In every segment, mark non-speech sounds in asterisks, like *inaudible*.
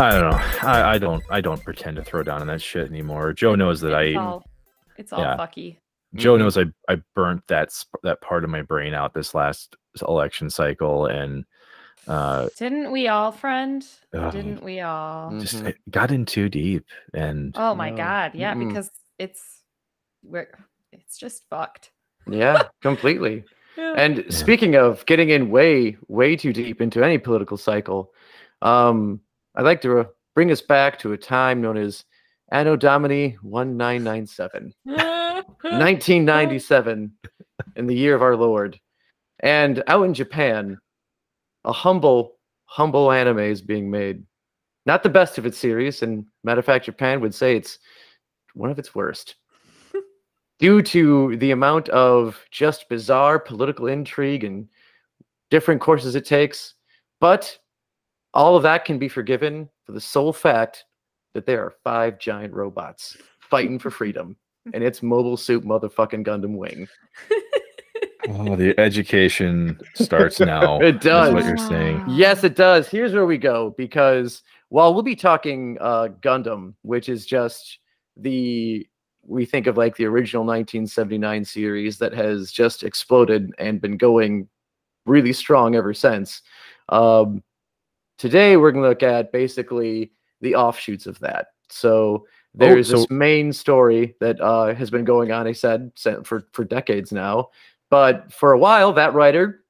I don't know. I, I don't. I don't pretend to throw down on that shit anymore. Joe knows that It's I. all, it's all Yeah. fucky. Joe Mhm. knows I. I burnt that sp- that part of my brain out this last election cycle, and uh, Didn't we all, friend? Ugh. Didn't we all? Just Mhm. it got in too deep. And Oh my No. god, yeah, Mm-mm. because it's we're it's just fucked. Yeah, *laughs* completely. Yeah. And speaking of getting in way, way too deep into any political cycle, um, I'd like to bring us back to a time known as Anno Domini 1997, 1997, *laughs* in the year of our Lord. And out in Japan, a humble, humble anime is being made. Not the best of its series, and matter of fact, Japan would say it's one of its worst *laughs* due to the amount of just bizarre political intrigue and different courses it takes. But all of that can be forgiven for the sole fact that there are five giant robots fighting for freedom. And it's Mobile Suit Motherfucking Gundam Wing. oh, the education starts *laughs* now. it does. what you're saying. Yes, it does. Here's where we go because while we'll be talking uh, Gundam, which is just the we think of like the original 1979 series that has just exploded and been going really strong ever since. Um, today we're going to look at basically the offshoots of that. So there's so- this main story that uh, has been going on. I said for for decades now, but for a while that writer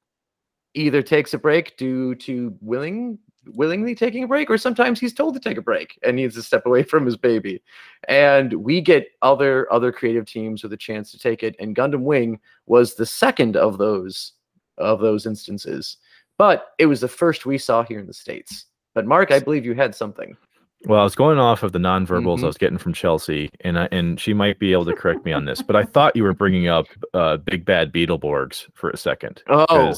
either takes a break due to willing willingly taking a break or sometimes he's told to take a break and needs to step away from his baby and we get other other creative teams with a chance to take it and gundam wing was the second of those of those instances but it was the first we saw here in the states but mark i believe you had something Well, I was going off of the nonverbals Mhm. I was getting from Chelsea, and I, and she might be able to correct me on this, but I thought you were bringing up uh, Big Bad Beetleborgs for a second. oh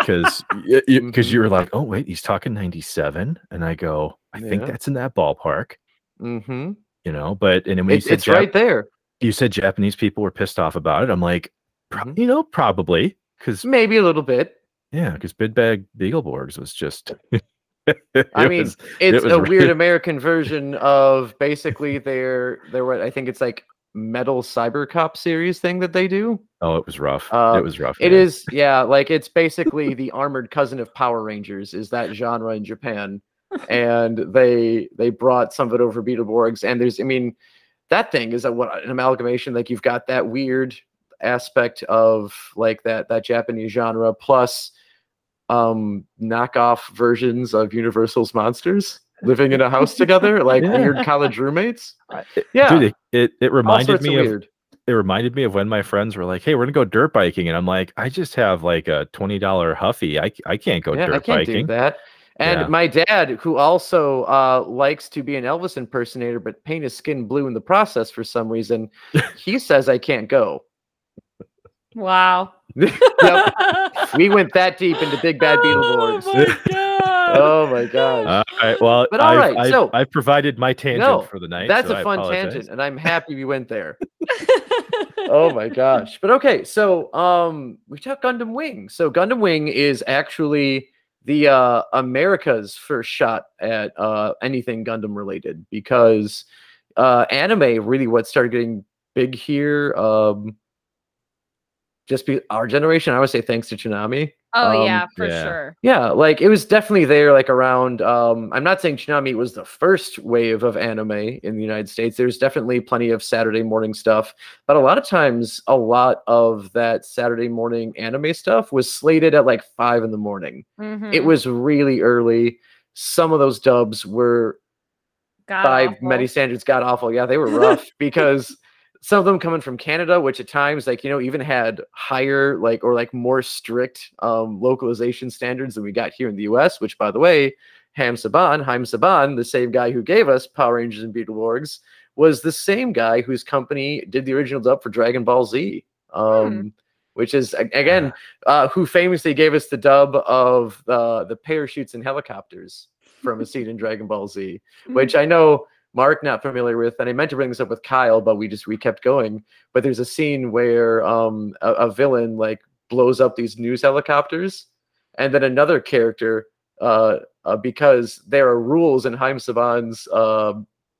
because because *laughs* you, were like, oh wait, he's talking ninety seven, and I go, I think that's in that ballpark, mm-hmm. you know. But and then when it's, you said it's right there you said Japanese people were pissed off about it. I'm like, Mhm. you know, probably because maybe a little bit yeah, because Big Bad Beetleborgs was just. *laughs* *laughs* I mean, was- it's was a weird *laughs* American version of basically their their what I think it's like metal cyber cop series thing that they do. oh, it was rough. Uh, it was rough. It man. is yeah, like it's basically the armored cousin of Power Rangers is that genre in Japan. and they they brought some of it over Beetleborgs and there's I mean that thing is a what an amalgamation like you've got that weird aspect of like that that Japanese genre plus um knockoff versions of Universal's monsters living in a house *laughs* together like Yeah. weird college roommates. Yeah. Dude, it, it, it reminded me of it reminded me of when my friends were like, "Hey, we're gonna go dirt biking," and I'm like, "I just have like a twenty dollar Huffy. I I can't go yeah, dirt I can't biking." do that. And Yeah. my dad, who also uh, likes to be an Elvis impersonator, but paint his skin blue in the process for some reason, he says I can't go. Wow. *laughs* Yep, we went that deep into Big Bad Beetleborgs. Oh my god. *laughs* Oh my gosh, All right, well, But all I've, right, I've, so- I've provided my tangent No, for the night. that's so a I fun tangent, and I'm happy we went there. *laughs* oh my gosh. But okay, so um we took Gundam Wing. So Gundam Wing is actually the uh America's first shot at uh anything Gundam related because uh anime really what started getting big here um just be our generation I would say thanks to Toonami. oh Um, yeah, for yeah. sure. Yeah, like it was definitely there, like around. Um, I'm not saying Toonami was the first wave of anime in the United States. There's definitely plenty of Saturday morning stuff, but a lot of times, a lot of that Saturday morning anime stuff was slated at like five in the morning. It Mhm. was really early. Some of those dubs were God by awful. many standards god awful. Yeah, they were *laughs* rough because some of them coming from Canada, which at times like you know even had higher like or like more strict um, localization standards than we got here in the U.S. Which by the way, Ham Saban, Haim Saban, the same guy who gave us Power Rangers and Beetleborgs, was the same guy whose company did the original dub for Dragon Ball Z. Um, Which is again, uh, who famously gave us the dub of uh, the parachutes and helicopters from a *laughs* scene in Dragon Ball Z Mm. which I know Mark not familiar with, and I meant to bring this up with Kyle, but we just we kept going. But there's a scene where um a, a villain like blows up these news helicopters, and then another character uh uh, because there are rules in Haim Saban's uh,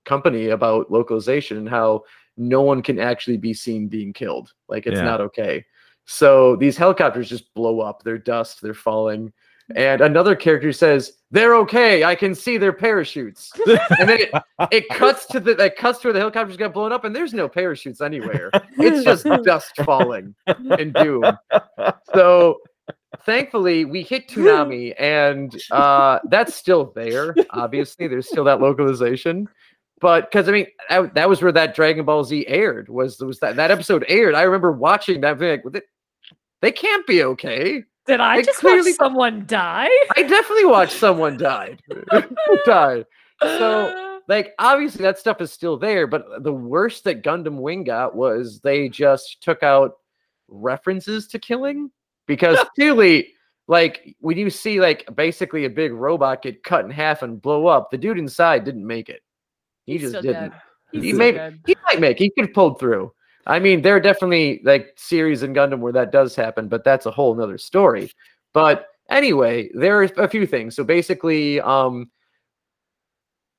company about localization and how no one can actually be seen being killed. Like it's Yeah. not okay. So these helicopters just blow up. They're dust. They're falling. And another character says, "They're okay. I can see their parachutes." *laughs* and then it, it cuts to the it cuts to where the helicopters got blown up, and there's no parachutes anywhere. It's just *laughs* dust falling and doom. So thankfully we hit Toonami and uh that's still there. Obviously, there's still that localization. But because I mean that, that was where that Dragon Ball Z aired was was that that episode aired. I remember watching that being like, they, they can't be okay. Did I They just clearly- watch someone die? I definitely watched someone die. *laughs* died. So *laughs* like obviously that stuff is still there, but the worst that Gundam Wing got was they just took out references to killing because *laughs* clearly like when you see like basically a big robot get cut in half and blow up, the dude inside didn't make it. He He's just didn't. He still may dead. he might make he could have pulled through. I mean, there are definitely like series in Gundam where that does happen, but that's a whole nother story. But anyway, there are a few things. So basically, um,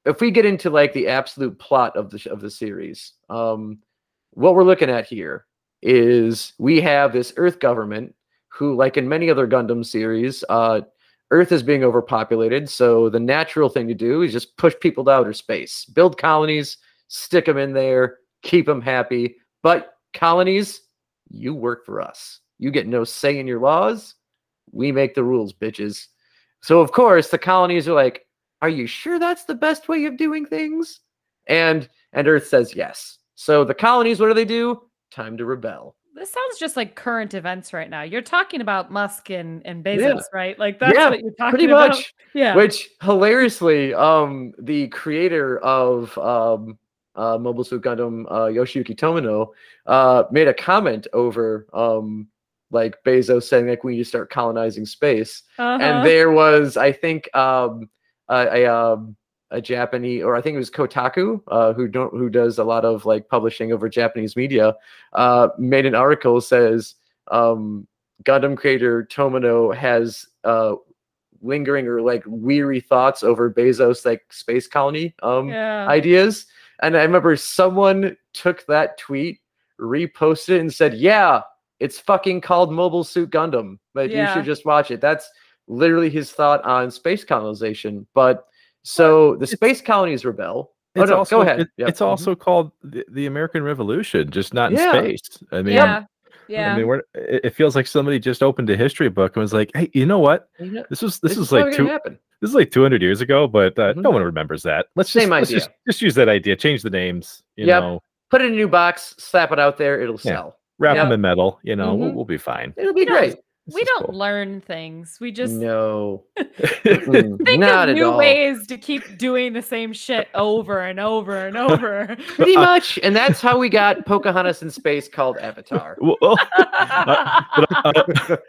if we get into like the absolute plot of the of the series, um, what we're looking at here is we have this Earth government who, like in many other Gundam series, uh, Earth is being overpopulated. So the natural thing to do is just push people to outer space, build colonies, stick them in there, keep them happy. But colonies, you work for us. You get no say in your laws. We make the rules, bitches. So of course the colonies are like, "Are you sure that's the best way of doing things?" And and Earth says yes. So the colonies, what do they do? Time to rebel. This sounds just like current events right now. You're talking about Musk and, and Bezos, Yeah. right? Like that's Yeah, what you're talking about. Pretty about. much. Yeah. Which hilariously, um, the creator of um, uh, Mobile Suit Gundam, uh, Yoshiyuki Tomino, uh, made a comment over um, like Bezos saying like we need to start colonizing space, Uh-huh. and there was I think um, a, a um, a Japanese or I think it was Kotaku uh, who don't who does a lot of like publishing over Japanese media uh, made an article says um, Gundam creator Tomino has uh, lingering or like weary thoughts over Bezos like space colony um, yeah. ideas, and I remember someone took that tweet, reposted it, and said, "Yeah, it's fucking called Mobile Suit Gundam. Like you should just watch it." That's literally his thought on space colonization. But so the space colonies rebel. Oh It's no, also, go ahead. it- Yep. It's also mm-hmm. called the, the American Revolution, just not in Yeah. space. I mean, yeah. Yeah. I mean, we're, it it feels like somebody just opened a history book and was like, "Hey, you know what? This was this, This is probably like two happen. this is like 200 years ago, but uh, Mhm. no one remembers that. Let's just Same let's idea. just just use that idea, change the names, you Yep. know, Put it in a new box, slap it out there, it'll Yeah. sell. wrap Yeah. them in metal. You know, we'll, Mhm. we'll be fine. It'll be No, great. This we don't cool. learn things. We just No, *laughs* *laughs* think not of new all. ways to keep doing the same shit over and over and over. *laughs* Pretty much, and that's how we got Pocahontas in space called Avatar. Well, but,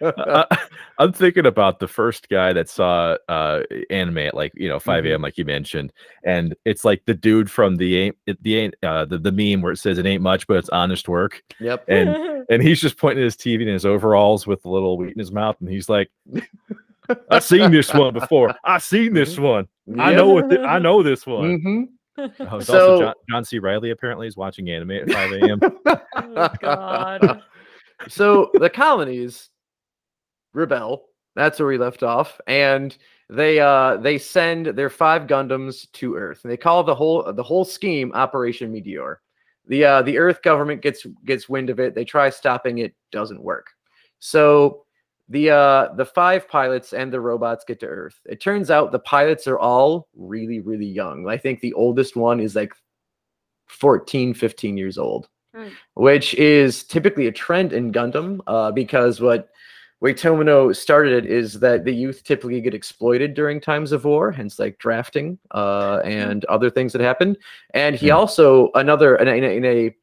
uh, uh, I'm thinking about the first guy that saw uh, anime at like you know 5 Mhm. a.m. like you mentioned, and it's like the dude from the ain't the ain't uh, the, the meme where it says it ain't much but it's honest work, Yep. and and he's just pointing at his TV in his overalls with a little wheat in his mouth, and he's like, *laughs* "I've seen this one before. I've seen this one. I know what thi- I know this one." hmm Oh, it's also So- John, John C. Reilly apparently is watching anime at 5 *laughs* a.m. oh god. so the colonies rebel. That's where we left off, and they uh they send their five Gundams to Earth, and they call the whole the whole scheme Operation Meteor. The uh the Earth government gets gets wind of it. They try stopping it, doesn't work. So the uh the five pilots and the robots get to Earth. It turns out the pilots are all really really young. I think the oldest one is like 14, 15 years old Hmm. which is typically a trend in Gundam, uh, because what Tomino started it is that the youth typically get exploited during times of war, hence like drafting uh, and other things that happen. And he Hmm. also another in a, in a in a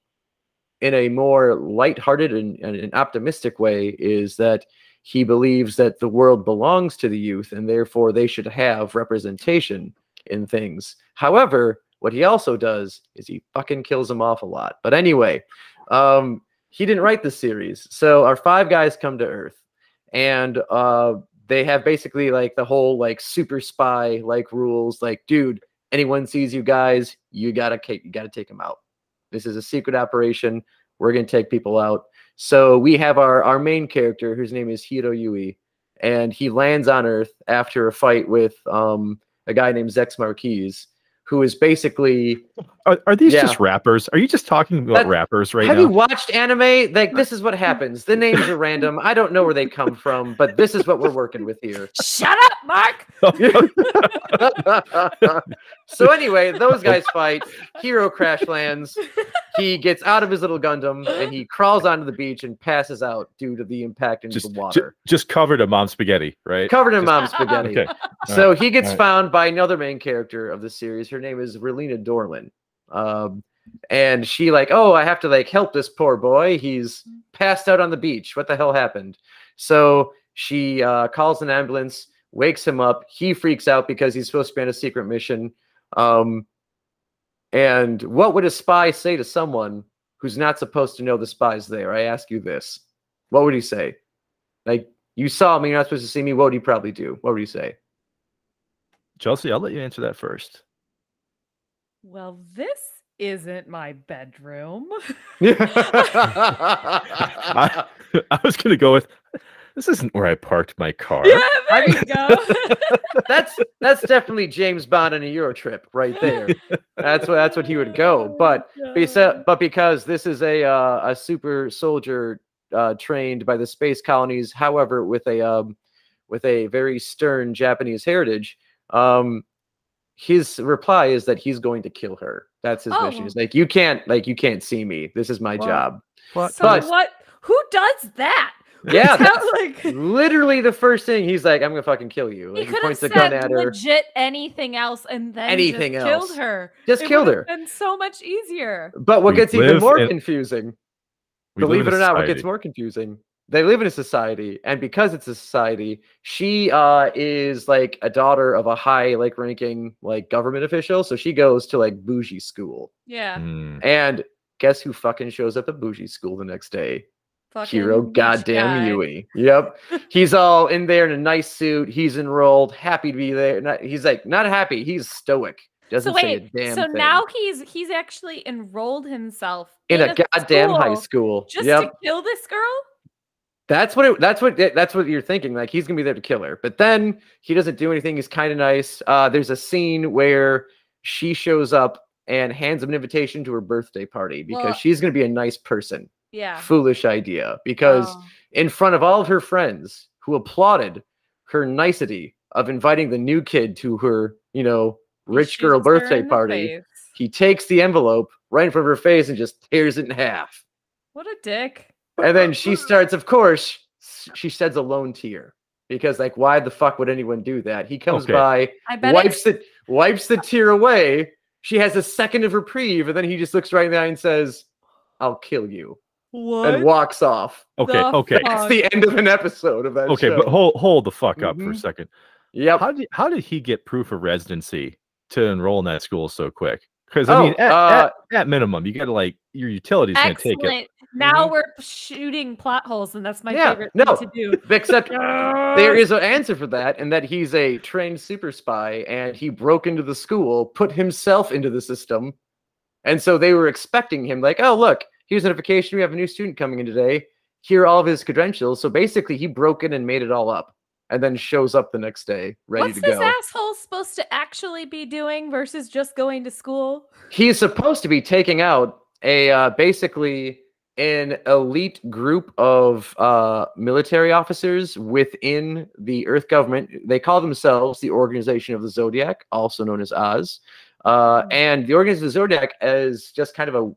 in a more lighthearted and, and an optimistic way is that he believes that the world belongs to the youth and therefore they should have representation in things. However, what he also does is he fucking kills them off a lot. But anyway, um, he didn't write the series. So our five guys come to Earth, and uh, they have basically like the whole like super spy like rules. Like, dude, anyone sees you guys, you gotta you gotta take them out. This is a secret operation. We're gonna take people out. So we have our our main character, whose name is Heero Yuy, and he lands on Earth after a fight with um a guy named Zechs Merquise, who is basically *laughs* Are, are these Yeah. just rappers? Are you just talking about That- rappers right Have now? you watched anime? Like this is what happens. The names are random. I don't know where they come from, but this is what we're working with here. *laughs* Shut up, Mark. *laughs* so anyway, those guys fight. Heero crash lands. He gets out of his little Gundam and he crawls onto the beach and passes out due to the impact into just, the ju- water. just covered in mom spaghetti, right? Covered in just- mom spaghetti. Okay. So he gets Alright. found by another main character of the series. Her name is Relena Darlian. Um, and she like, oh, I have to like help this poor boy. He's passed out on the beach. What the hell happened? So she uh, calls an ambulance, wakes him up. He freaks out because he's supposed to be on a secret mission. Um, and what would a spy say to someone who's not supposed to know the spy's there? I ask you this. What would he say? Like, you saw me, you're not supposed to see me. What would he probably do? What would he say? Chelsea, I'll let you answer that first. Well, this isn't my bedroom. *laughs* I, *laughs* *laughs* I was gonna go with this isn't where I parked my car. yeah, there you go. that's that's definitely James Bond on a Euro trip right there. That's what that's what he would go. But Besa- but because this is a uh, a super soldier uh, trained by the space colonies, however, with a um, with a very stern Japanese heritage, um, his reply is that he's going to kill her. That's his mission. Oh. He's like, you can't like you can't see me. This is my Well, job. But, so but- what? Who does that? *laughs* Yeah, that's like literally the first thing he's like, I'm gonna fucking kill you. he Like, he could have points the gun said at her. legit anything else and then Anything just else. killed her. Just It killed her. Been so much easier. But what We gets even more in- confusing believe it or not, what gets more confusing, they live in a society, and because it's a society, she uh is like a daughter of a high like ranking like government official, so she goes to like bougie school. Yeah. Mm. And guess who fucking shows up at bougie school the next day? Fucking Heero goddamn guy. Yuy. Yep. *laughs* he's all in there in a nice suit. He's enrolled, happy to be there. Not, he's like not happy. He's stoic. Doesn't So say a wait, damn so thing. now he's he's actually enrolled himself in a goddamn high school. just yep. to kill this girl. That's what it, that's what that's what you're thinking. Like he's gonna be there to kill her, but then he doesn't do anything. He's kind of nice. Uh, there's a scene where she shows up and hands him an invitation to her birthday party because Well- she's gonna be a nice person. Yeah. Foolish idea because Oh. in front of all of her friends who applauded her nicety of inviting the new kid to her, you know, rich girl birthday party. face. He takes the envelope right in front of her face and just tears it in half. What a dick. And then she starts, of course, she sheds a lone tear because, like, why the fuck would anyone do that? He comes Okay. by, I bet wipes it's, the wipes the tear away. She has a second of reprieve, and then he just looks right in the eye and says, "I'll kill you," what? and walks off. Okay, the okay, fuck? That's the end of an episode of that okay, show. but hold hold the fuck up for a Mhm. second. yep. How did how did he get proof of residency to enroll in that school so quick? Because I Oh, mean, at, uh, at, at minimum, you got to like your utilities going to take it. Excellent. Now Mhm. we're shooting plot holes, and that's my Yeah, favorite no. thing to do. Except there is *laughs* an answer for that, and that he's a trained super spy, and he broke into the school, put himself into the system, and so they were expecting him, like, oh look, here's a notification, we have a new student coming in today. Here are all of his credentials. So basically, he broke in and made it all up, and then shows up the next day ready What's to this asshole supposed to actually be doing versus just going to school? He's supposed to be taking out a uh, basically an elite group of uh, military officers within the Earth government. They call themselves the Organization of the Zodiac, also known as Oz. Uh, Hmm. and the Organization of the Zodiac is just kind of a,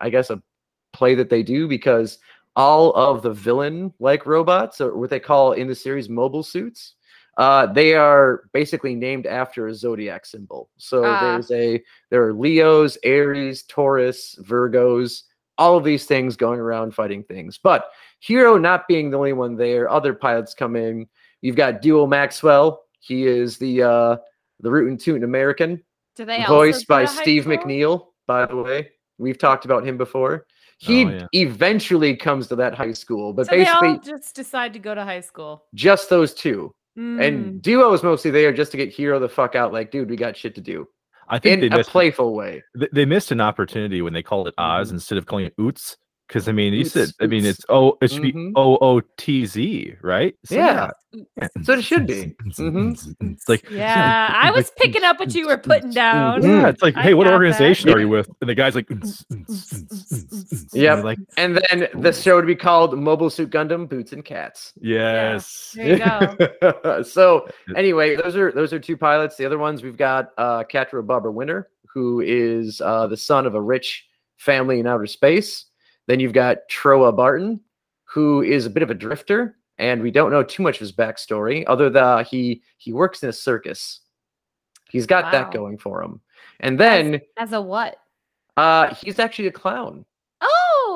I guess, a play that they do because all of the villain-like robots, or what they call in the series mobile suits, uh, they are basically named after a zodiac symbol. So Ah. there's a there are Leos, Aries, Taurus, Virgos, all of these things going around fighting things. But Heero not being the only one there, other pilots come in. You've got Duo Maxwell. He is the uh, the root and toot American, voiced by Steve? McNeil. By the way, we've talked about him before. He Oh, yeah. eventually comes to that high school, but So they basically all just decide to go to high school. just those two. Mm. And Duo is mostly there just to get Heero the fuck out. Like, dude, we got shit to do I think in they a missed, playful way. th- they missed an opportunity when they called it Oz Mhm. instead of calling it Oots. Because I mean, you Oots, said I mean it's oh it should be Mhm. O O T Z right? So, Yeah. yeah. So it should be. Mhm. It's like yeah, I was picking up what you were putting *laughs* down. Yeah, it's like, I hey, what got that. organization are you with? And the guy's like, Yep. like And then the show would be called Mobile Suit Gundam Boots and Cats. yes, There you go. *laughs* so *laughs* anyway, those are those are two pilots. The other ones we've got uh Katra Barbara Winter, who is uh the son of a rich family in outer space. Then you've got Trowa Barton, who is a bit of a drifter, and we don't know too much of his backstory, other than he he works in a circus. He's got Wow. that going for him. And then As a what? uh he's actually a clown.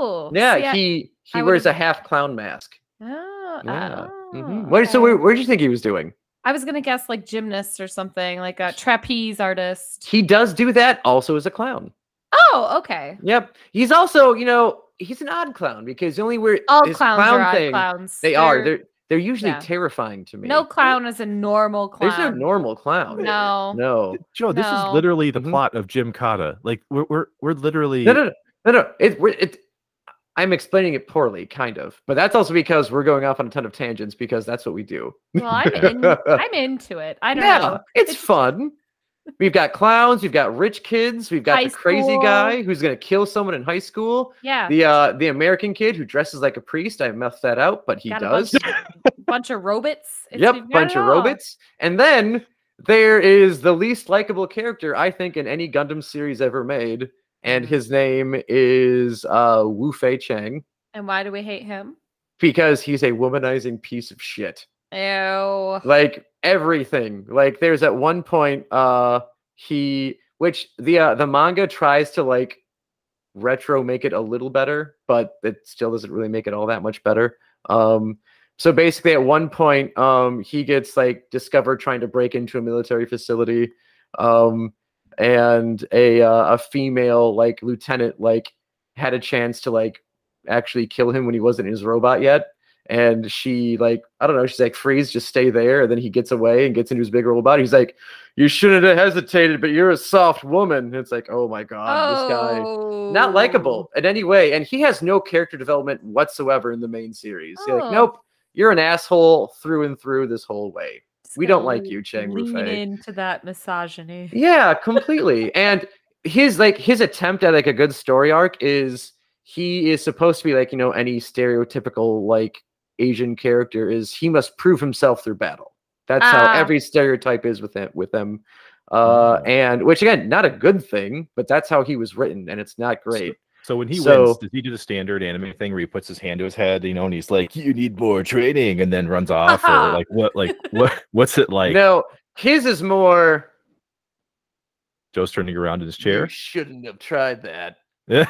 Oh, Yeah, see, he he I wears a would've- half clown mask. Oh, Yeah. oh, Mhm. Wait, so okay. where, where did you think he was doing? I was gonna guess like gymnast or something, like a trapeze artist. He does do that also as a clown. Oh, okay. Yep. He's also, you know, he's an odd clown because the only weird All his clowns clown are odd thing, clowns. They are. They're they're usually yeah. terrifying to me. no clown is a normal clown. There's no normal clown. No. No. Joe, this No. is literally the Mhm. plot of Jim Cotta. Like we're we're, we're literally No, no, no, no, no. It, we're, it, I'm explaining it poorly, kind of, but that's also because we're going off on a ton of tangents because that's what we do. Well, I'm in, *laughs* I'm into it. I don't yeah, know. it's, It's- fun. We've got clowns, we've got rich kids, we've got High the crazy school. guy who's gonna kill someone in high school. Yeah. The uh the American kid who dresses like a priest. I messed that out, but he Got a does. bunch of, bunch of robots. It's- yep, bunch of robots. And then there is the least likable character I think in any Gundam series ever made, and Mhm. his name is uh Wu Fei Chang And why do we hate him? because he's a womanizing piece of shit. Ew. Like everything. Like there's at one point uh he which the uh, the manga tries to like retro make it a little better, but it still doesn't really make it all that much better. Um so basically at one point um he gets like discovered trying to break into a military facility um and a uh, a female like lieutenant like had a chance to like actually kill him when he wasn't in his robot yet. And she like i don't know she's like freeze just stay there. And then he gets away and gets into his big robot. He's like you shouldn't have hesitated but you're a soft woman. And it's like oh my god this guy. Not Oh. likable in any way. And he has no character development whatsoever in the main series. Oh. like nope you're an asshole through and through this whole way we don't gonna like lean- you, Chang lean Rufei. into that misogyny. yeah *laughs* completely and his like his attempt at like a good story arc is he is supposed to be like you know any stereotypical like asian character is he must prove himself through battle that's how Ah. every stereotype is with him with them uh Mhm. and which again not a good thing but that's how he was written and it's not great So when he So- wins, does he do the standard anime thing where he puts his hand to his head, you know, and he's like, "You need more training," and then runs *laughs* off, or like what, like what, what's it like? no his is more *laughs* Joe's turning around in his you chair. shouldn't have tried that Yeah.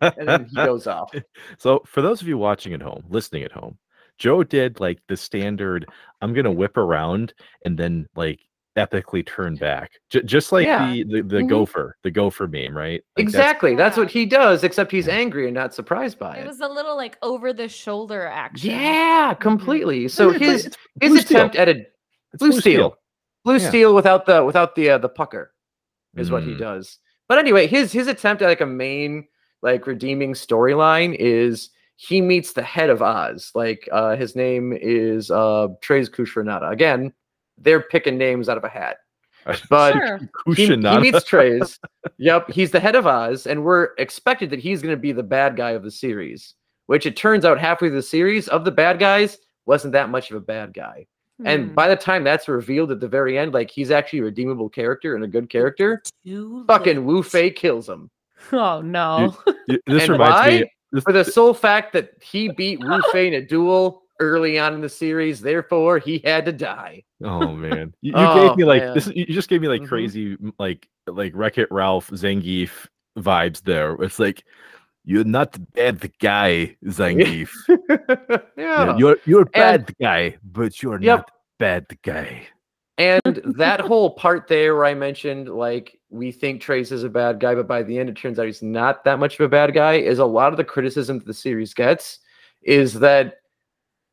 and then he goes *laughs* off so for those of you watching at home, listening at home, Joe did like the standard. I'm gonna whip around and then like epically turn back, J- just like Yeah. the the, the Mhm. gopher, the gopher meme, right? Like, exactly that's what he does except he's angry and not surprised by It it was a little like over the shoulder action. Yeah, completely. So it's his it's his Blue Steel. attempt at a It's blue steel, blue Yeah. steel without the without the uh, the pucker is what he Mm. does. But anyway, his his attempt at like a main like redeeming storyline is he meets the head of Oz. Like uh his name is uh Treize Khushrenada. Again, they're picking names out of a hat. *laughs* But Sure. he, he Kushinaga. meets Treize. *laughs* yep, he's the head of Oz, and we're expected that he's going to be the bad guy of the series. Which it turns out halfway through the series of the bad guys wasn't that much of a bad guy. And Hmm. by the time that's revealed at the very end, like he's actually a redeemable character and a good character, Too fucking Wu. Fei kills him. Oh no. Y- This and reminds why? me. This, For the sole fact that he beat Wu *laughs* Fei in a duel early on in the series, therefore he had to die. Oh man, *laughs* you, you Oh, gave me like man. this. You just gave me like Mhm. crazy, like like Wreck It Ralph Zangief vibes. There, it's like you're not the bad guy, Zangief. *laughs* yeah. You're you're bad guy, but you're Yep. not bad guy. And that *laughs* whole part there where I mentioned like we think Trace is a bad guy, but by the end it turns out he's not that much of a bad guy, is a lot of the criticism that the series gets is that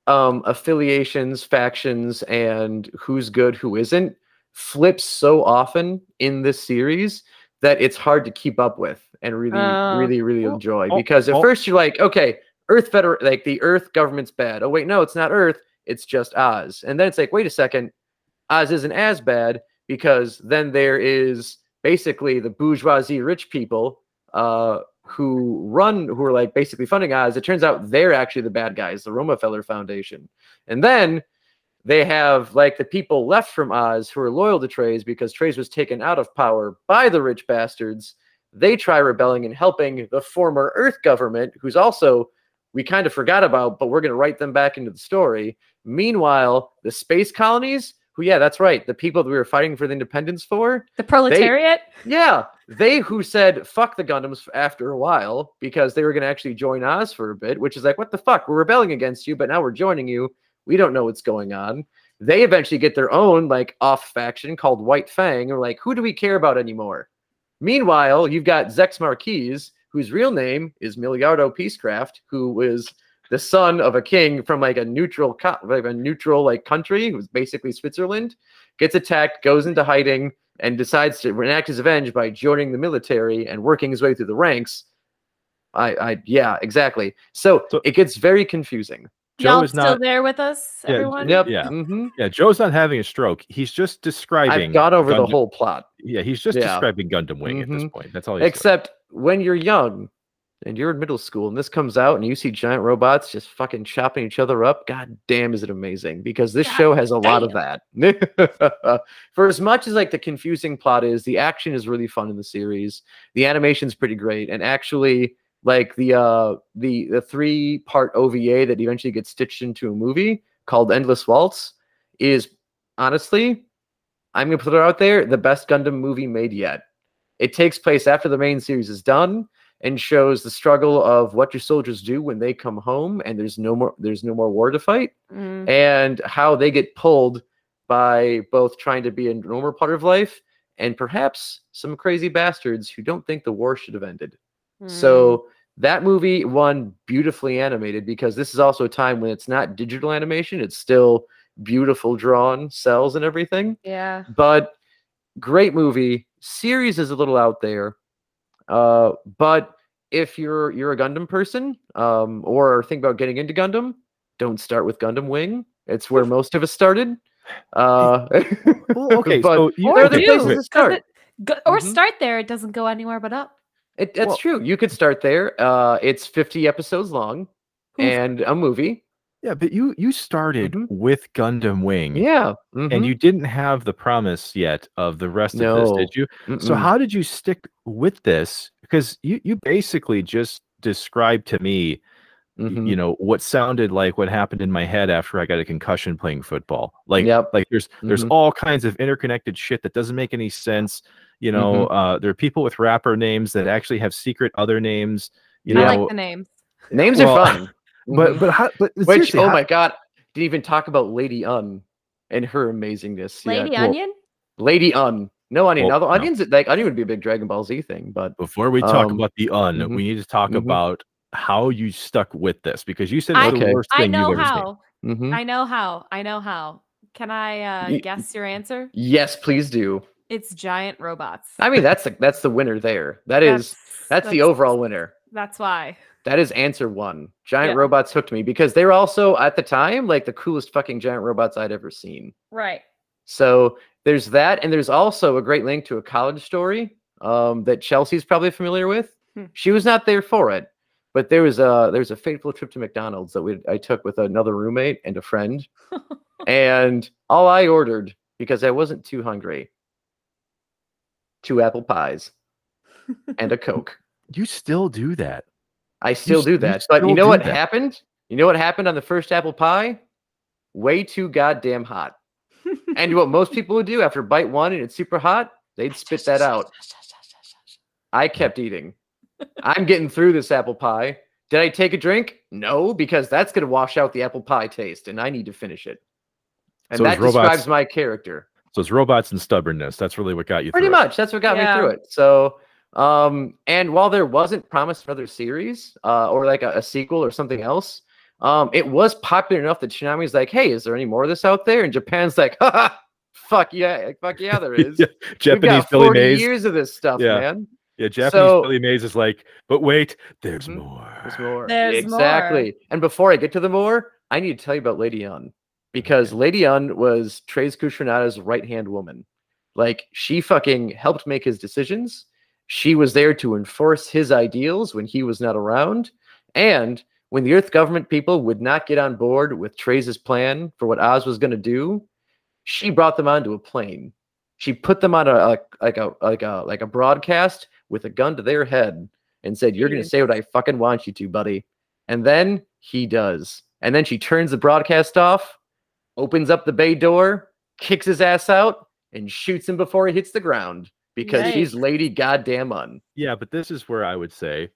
um affiliations, factions, and who's good, who isn't flips so often in this series that it's hard to keep up with and really, Oh. really, really Well, enjoy. oh, Because at oh. first you're like, okay, Earth Feder like the Earth government's bad. Oh wait, no, it's not Earth, it's just Oz. And then it's like, wait a second, Oz isn't as bad because then there is basically the bourgeoisie rich people uh who run who are like basically funding Oz. It turns out they're actually the bad guys, the Romefeller Foundation. And then they have like the people left from Oz who are loyal to Trace because Trace was taken out of power by the rich bastards. They try rebelling and helping the former Earth government, who's also we kind of forgot about, but we're going to write them back into the story. Meanwhile, the space colonies, who, yeah, that's right, the people that we were fighting for the independence for, The proletariat. yeah, they who said fuck the Gundams after a while because they were going to actually join Oz for a bit, which is like, what the fuck? We're rebelling against you, but now we're joining you. We don't know what's going on. They eventually get their own like off faction called White Fang. Or like, who do we care about anymore? Meanwhile, you've got Zechs Merquise, whose real name is Milliardo Peacecraft, who was the son of a king from like a neutral, co- like a neutral like country, who's basically Switzerland, gets attacked, goes into hiding, and decides to enact his revenge by joining the military and working his way through the ranks. I, I, yeah, exactly. So, So- it gets very confusing. Joe Y'all is still not- there with us, Yeah, everyone? Yep. Yeah. mhm. Yeah, Joe's not having a stroke. He's just describing. I've gone over the whole plot. Yeah, he's just Yeah. describing Gundam Wing at this Mhm. point. That's all. He's doing. Except when you're young and you're in middle school and this comes out and you see giant robots just fucking chopping each other up, god damn is it amazing because this God show has a lot of that. *laughs* For as much as like the confusing plot is, the action is really fun in the series. The animation's pretty great and actually like the uh the the three part OVA that eventually gets stitched into a movie called Endless Waltz is honestly I'm going to put it out there, the best Gundam movie made yet. It takes place after the main series is done and shows the struggle of what your soldiers do when they come home and there's no more there's no more war to fight Mm. and how they get pulled by both trying to be a normal part of life and perhaps some crazy bastards who don't think the war should have ended. Mm. So that movie one beautifully animated because this is also a time when it's not digital animation, it's still beautiful drawn cells and everything yeah. but great movie series is a little out there uh but if you're you're a gundam person um or think about getting into gundam don't start with gundam wing. It's where most of us started. Uh Well, okay, *laughs* but so you, Or there are okay, the places wait, to 'cause start it- go- or Mhm. start there. It doesn't go anywhere but up. it, that's Well- true. You could start there. Uh it's 50 episodes long and a movie yeah, but you you started Mhm. with Gundam Wing, yeah and mhm, you didn't have the promise yet of the rest of this, did you? So mm-mm. how did you stick with this? Because you you basically just described to me, y- Mhm. you know, what sounded like what happened in my head after I got a concussion playing football. Like, Yep. like there's there's Mhm. all kinds of interconnected shit that doesn't make any sense. You know, Mm-hmm. uh, there are people with rapper names that actually have secret other names. You I know, like the names. names well, are fun but Mhm. but how? But Which, oh how- my god, didn't even talk about Lady Une and her amazingness. Lady well, Onion? Lady Une. No onion. Well, Although no. onions, like onion would be a big Dragon Ball Z thing, but Before we talk Um, about the un, mhm, we need to talk mhm. about how you stuck with this because you said I- it was the Okay. worst I thing know you've ever seen. how. mhm. I know how. I know how. Can I uh, Ye- guess your answer? yes, please do. It's giant robots. I mean, that's the that's the winner there. That is that's, the overall winner. That's why. That is answer one. Giant Yeah. robots hooked me because they were also at the time like the coolest fucking giant robots I'd ever seen. Right. So there's that, and there's also a great link to a college story um, that Chelsea's probably familiar with. Hmm. She was not there for it, but there was a there's a fateful trip to McDonald's that we I took with another roommate and a friend, *laughs* and all I ordered because I wasn't too hungry, two apple pies *laughs* and a coke. You still do that. I still s- do you that, but you know what that. happened? You know what happened on the first apple pie? Way too goddamn hot. And what most people would do after bite one and it's super hot, they'd spit that out. I kept eating. I'm getting through this apple pie. Did I take a drink? No, because that's going to wash out the apple pie taste, and I need to finish it. And So that is robots- describes my character. So it's robots and stubbornness. That's really what got you. Pretty through it. much. That's what got Yeah. me through it. So, um, and while there wasn't promise for another series, uh, or like a, a sequel or something else, um, it was popular enough that Toonami's like, "Hey, is there any more of this out there?" And Japan's like, *laughs* "Haha, fuck yeah, like, fuck yeah, there *laughs* is." Yeah, We've Japanese got Billy 40 Mays. years of this stuff, Yeah. man. Yeah, Japanese So- Billy Mays is like, but wait, there's Mhm. more. There's more. There's more. exactly. And before I get to the more, I need to tell you about Lady Une because Lady Une was Treize Khushrenada's right hand woman. Like she fucking helped make his decisions. She was there to enforce his ideals when he was not around. And when the Earth government people would not get on board with Trey's plan for what Oz was going to do, she brought them onto a plane. She put them on a, a like a like a like a broadcast with a gun to their head and said, "You're going to say what I fucking want you to, buddy." And then he does. And then she turns the broadcast off, opens up the bay door, kicks his ass out, and shoots him before he hits the ground because she's Lady Goddamn Une. Yeah, but this is where I would say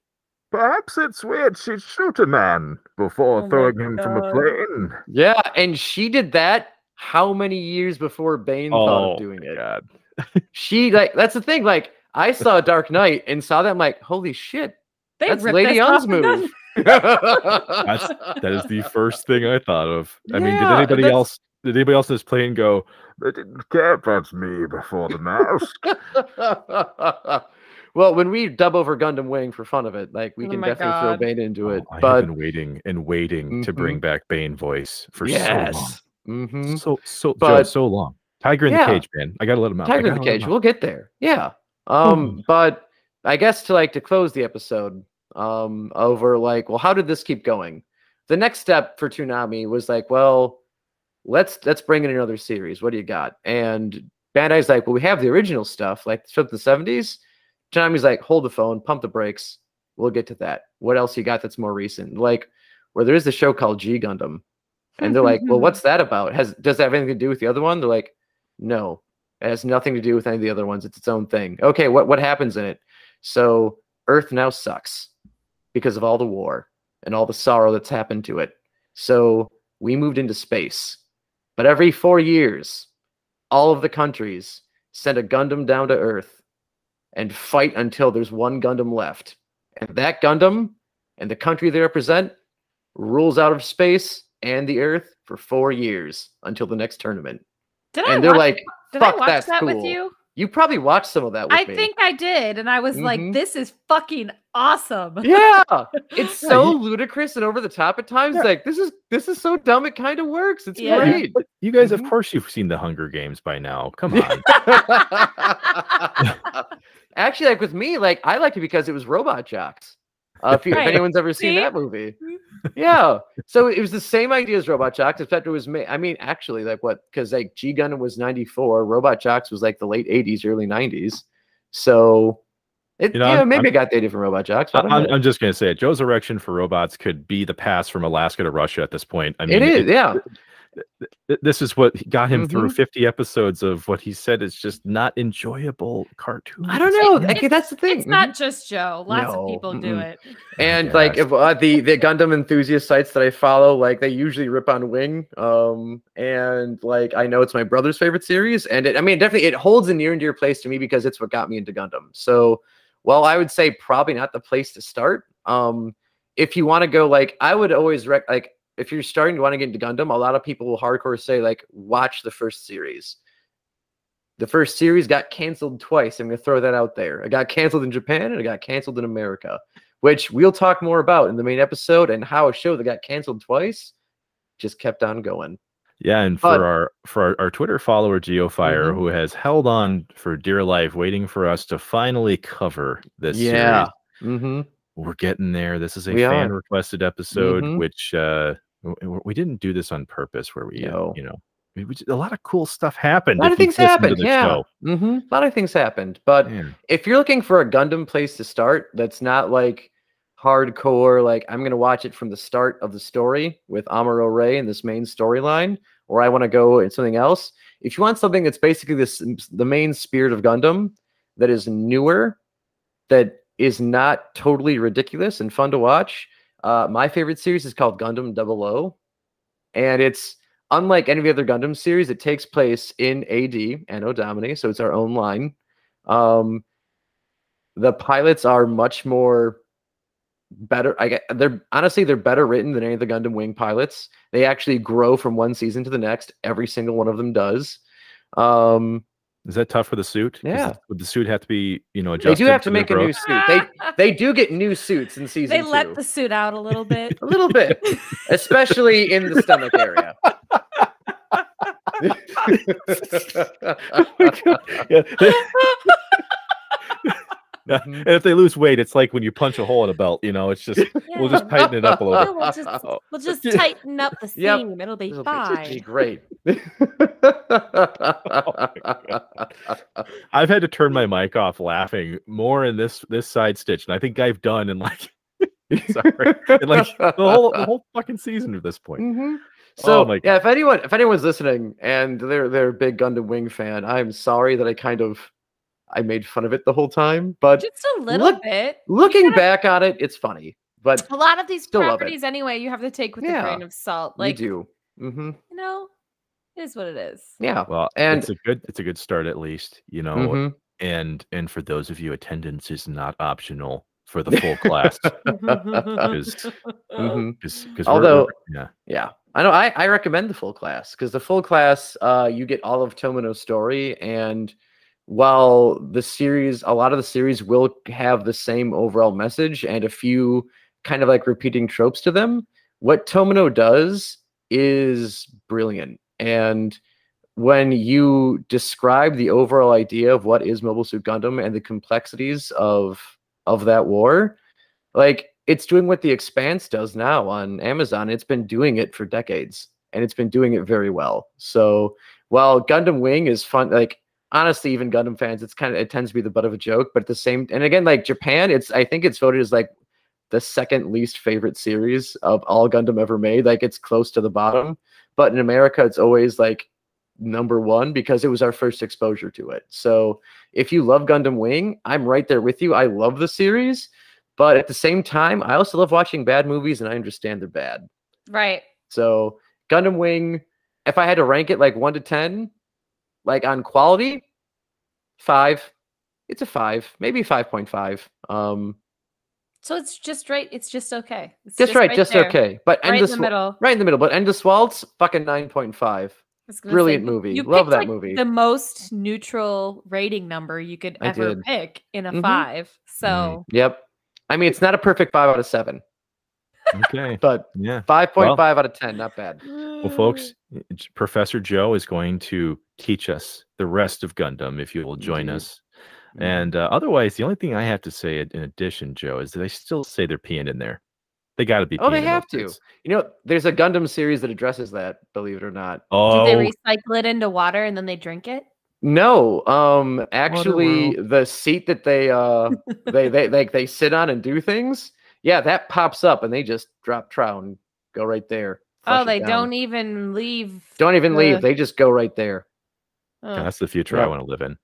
perhaps it's weird she shoot a man before Oh throwing him from a plane. Yeah, and she did that how many years before Bane thought Oh of doing it? God. *laughs* She like that's the thing. Like I saw Dark Knight and saw that. I'm like, holy shit, They that's Lady this off Yun's the move. *laughs* *laughs* That is the first thing I thought of. I mean, did anybody else? Did anybody else in this plane go? They didn't care about me before the mask. *laughs* well, when we dub over Gundam Wing for fun of it, like we Oh can my definitely throw Bane into it. Oh, I but have been waiting and waiting to bring back Bane voice for so long. yes, hmm So so Joe, But- so long. Tiger in Yeah. the cage, man. I gotta let him out. Tiger in the cage. We'll get there. Yeah. Um, but I guess to like to close the episode, um, over like, well, how did this keep going? The next step for Toonami was like, well, let's let's bring in another series. What do you got? And Bandai's like, well, we have the original stuff, like from the 70s. Toonami's like, hold the phone, pump the brakes. We'll get to that. What else you got that's more recent? Like, where there is a show called G Gundam. And they're like, well, *laughs* what's that about? Has does that have anything to do with the other one? They're like, no, it has nothing to do with any of the other ones. It's its own thing. Okay, what what happens in it? So Earth now sucks because of all the war and all the sorrow that's happened to it. So we moved into space. But every four years, all of the countries send a Gundam down to Earth and fight until there's one Gundam left. And that Gundam and the country they represent rules out of space and the Earth for four years until the next tournament. Did I And they're watch, like, did I watch that's that with you? You probably watched some of that with I me. think I did, and I was Mhm. like, "This is fucking awesome." yeah it's *laughs* Yeah, so you- ludicrous and over the top at times Yeah. like this is this is so dumb it kind of works it's Yeah. great But you guys, Mhm. of course, you've seen the Hunger Games by now. Come on. *laughs* actually like with me like i liked it because it was Robot Jox uh, if, you, if anyone's ever seen See? that movie. Yeah. So it was the same idea as Robot Jox except it was made i mean actually like what because like g gundam was 94 Robot Jox was like the late 80s early 90s so it, You know, yeah I'm- maybe I'm- i got dated from Robot Jox I- but I'm, I'm just gonna say it. Joe's erection for robots could be the pass from Alaska to Russia at this point. I mean, it is yeah. th- this is what got him through Mhm. 50 episodes of what he said is just not enjoyable cartoon. i don't know It's- that's the thing It's Mhm. not just Joe. Lots No, of people do it. And like if uh, the the Gundam enthusiast sites that I follow, like they usually rip on Wing. Um, and like I know it's my brother's favorite series, and it, I mean definitely it holds a near and dear place to me because it's what got me into Gundam. So, well, I would say probably not the place to start, um, if you want to go like I would always rec like if you're starting to want to get into Gundam, a lot of people will hardcore say like watch the first series. The first series got canceled twice. I'm gonna throw that out there. It got canceled in Japan and it got canceled in America which we'll talk more about in the main episode and how a show that got canceled twice just kept on going. Yeah, and But- for our for our, our Twitter follower Geofire, Mhm. who has held on for dear life, waiting for us to finally cover this Yeah. series. Mm-hmm. We're getting there. This is a We fan are. requested episode, Mhm. which uh we didn't do this on purpose. Where we, No. you know, a lot of cool stuff happened. A lot of things happened. Yeah. Mm-hmm. A lot of things happened. But Man. if you're looking for a Gundam place to start that's not like hardcore, like I'm going to watch it from the start of the story with Amuro Ray and this main storyline, or I want to go in something else. If you want something that's basically this the main spirit of Gundam that is newer, that is not totally ridiculous and fun to watch, uh, my favorite series is called Gundam Double O, and it's unlike any of the other Gundam series, it takes place in AD Anno Domini, so it's our own line. Um, the pilots are much more better. I get they're honestly they're better written than any of the Gundam Wing pilots. They actually grow from one season to the next. Every single one of them does. Um, Is that tough for the suit? Yeah. it- Would the suit have to be, you know, adjusted? they adjusted? do have to their make a new suit. They they do get new suits in season They two. let the suit out a little bit. a little bit, especially in the stomach area. Oh my God. Yeah, they- Yeah, Mhm. and if they lose weight, it's like when you punch a hole in a belt. You know, it's just *laughs* we'll just tighten it up a No, little. we'll just *laughs* Oh. we'll just *laughs* tighten up the Yep. seam. It'll be This'll be- be fine. great. I've had to turn my mic off laughing more in this this side stitch, and I think I've done in like sorry, in like the whole the whole fucking season at this point. Mhm. So Oh my yeah, if anyone if anyone's listening and they're they're a big Gundam Wing fan, I'm sorry that I kind of I made fun of it the whole time. But Just a little Look- bit. looking gotta- back on it, it's funny. But A lot of these Still love it. properties, anyway, you have to take with Yeah, a grain of salt. Like you do. mm-hmm. you know, it is what it is. Yeah. Well, And- it's a good it's a good start at least, you know. Mhm. And and for those of you, attendance is not optional for the full class. *laughs* Is-. Because Although- yeah, Yeah. I know I, I recommend the full class because the full class uh you get all of Tomino's story and while the series a lot of the series will have the same overall message and a few kind of like repeating tropes to them, what Tomino does is brilliant. And when you describe the overall idea of what is Mobile Suit Gundam and the complexities of of that war, like it's doing what the expanse does now on amazon it's been doing it for decades and it's been doing it very well so while gundam wing is fun like honestly even gundam fans it's kind of it tends to be the butt of a joke but at the same and again like japan it's i think it's voted as like the second least favorite series of all gundam ever made like it's close to the bottom but in america it's always like number one because it was our first exposure to it so if you love gundam wing i'm right there with you i love the series but at the same time, I also love watching bad movies and I understand they're bad. Right. So Gundam Wing, if I had to rank it like one to ten, like on quality, five. It's a five, maybe five point five. Um, So it's just right. It's just okay. It's just, right, just there, okay. But Right in the middle. right in the middle. But Endless Waltz, fucking nine point five. I was gonna Brilliant you- movie. You Love that like, movie. The most neutral rating number you could ever pick in a Mhm. five. So Yep. I mean, it's not a perfect five out of seven, okay, but yeah. five point five out of ten, not bad. Well, folks, Professor Joe is going to teach us the rest of Gundam if you will join Indeed. us. And uh, otherwise, the only thing I have to say in in addition, Joe, is that they still say they're peeing in there. They got to be. Oh, they peeing in those have to. bits. You know, there's a Gundam series that addresses that. Believe it or not. Oh, Did they recycle it into water and then they drink it? No, um, actually, the seat that they uh they they like they sit on and do things, yeah, that pops up and they just drop trout and go right there. Oh, they don't even leave. don't even the- leave. They just go right there. Oh. that's the future I want to live in.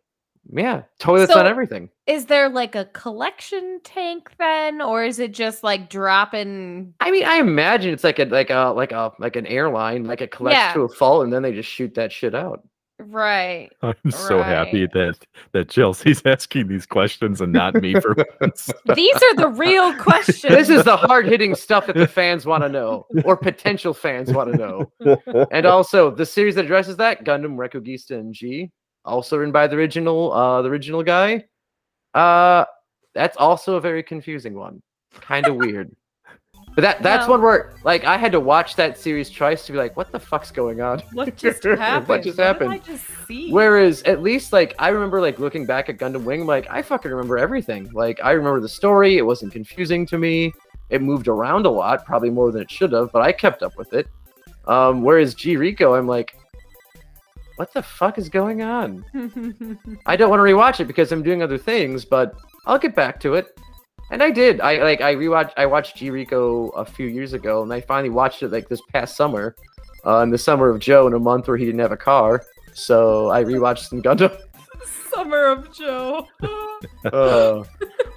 Yeah, toilets on So- everything. Is there like a collection tank then, or is it just like dropping? I mean, I imagine it's like a like a like a like an airline, like it collects Yeah. to a fault and then they just shoot that shit out. Right. I'm so happy Right. that that Chelsea's *laughs* asking these questions and not me for once. *laughs* These are the real questions. This is the hard hitting stuff that the fans want to know, or potential fans want to know. and *laughs* also the series that addresses that Gundam Reconguista and G, also written by the original uh the original guy. Uh that's also a very confusing one. Kind of weird. But that that's Well- one where like I had to watch that series twice to be like, what the fuck's going on? what *laughs* just happened? What just did happened? I just see? Whereas at least like I remember like looking back at Gundam Wing, like I fucking remember everything. Like I remember the story, it wasn't confusing to me. It moved around a lot, probably more than it should have, but I kept up with it. Um, whereas G-Reco, I'm like, what the fuck is going on? *laughs* I don't want to rewatch it because I'm doing other things, but I'll get back to it. And I did. I like I rewatched I watched G-Reco a few years ago, and I finally watched it like this past summer, uh, in the summer of Joe, in a month where he didn't have a car. So I rewatched some Gundam. *laughs* Summer of Joe. *laughs* Uh,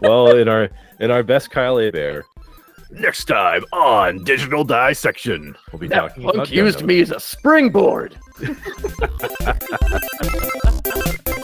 well, in our in our best Kyle Hebert, Next time on Digital Dissection, we'll be That talking punk about used Gundam. me as a springboard. *laughs*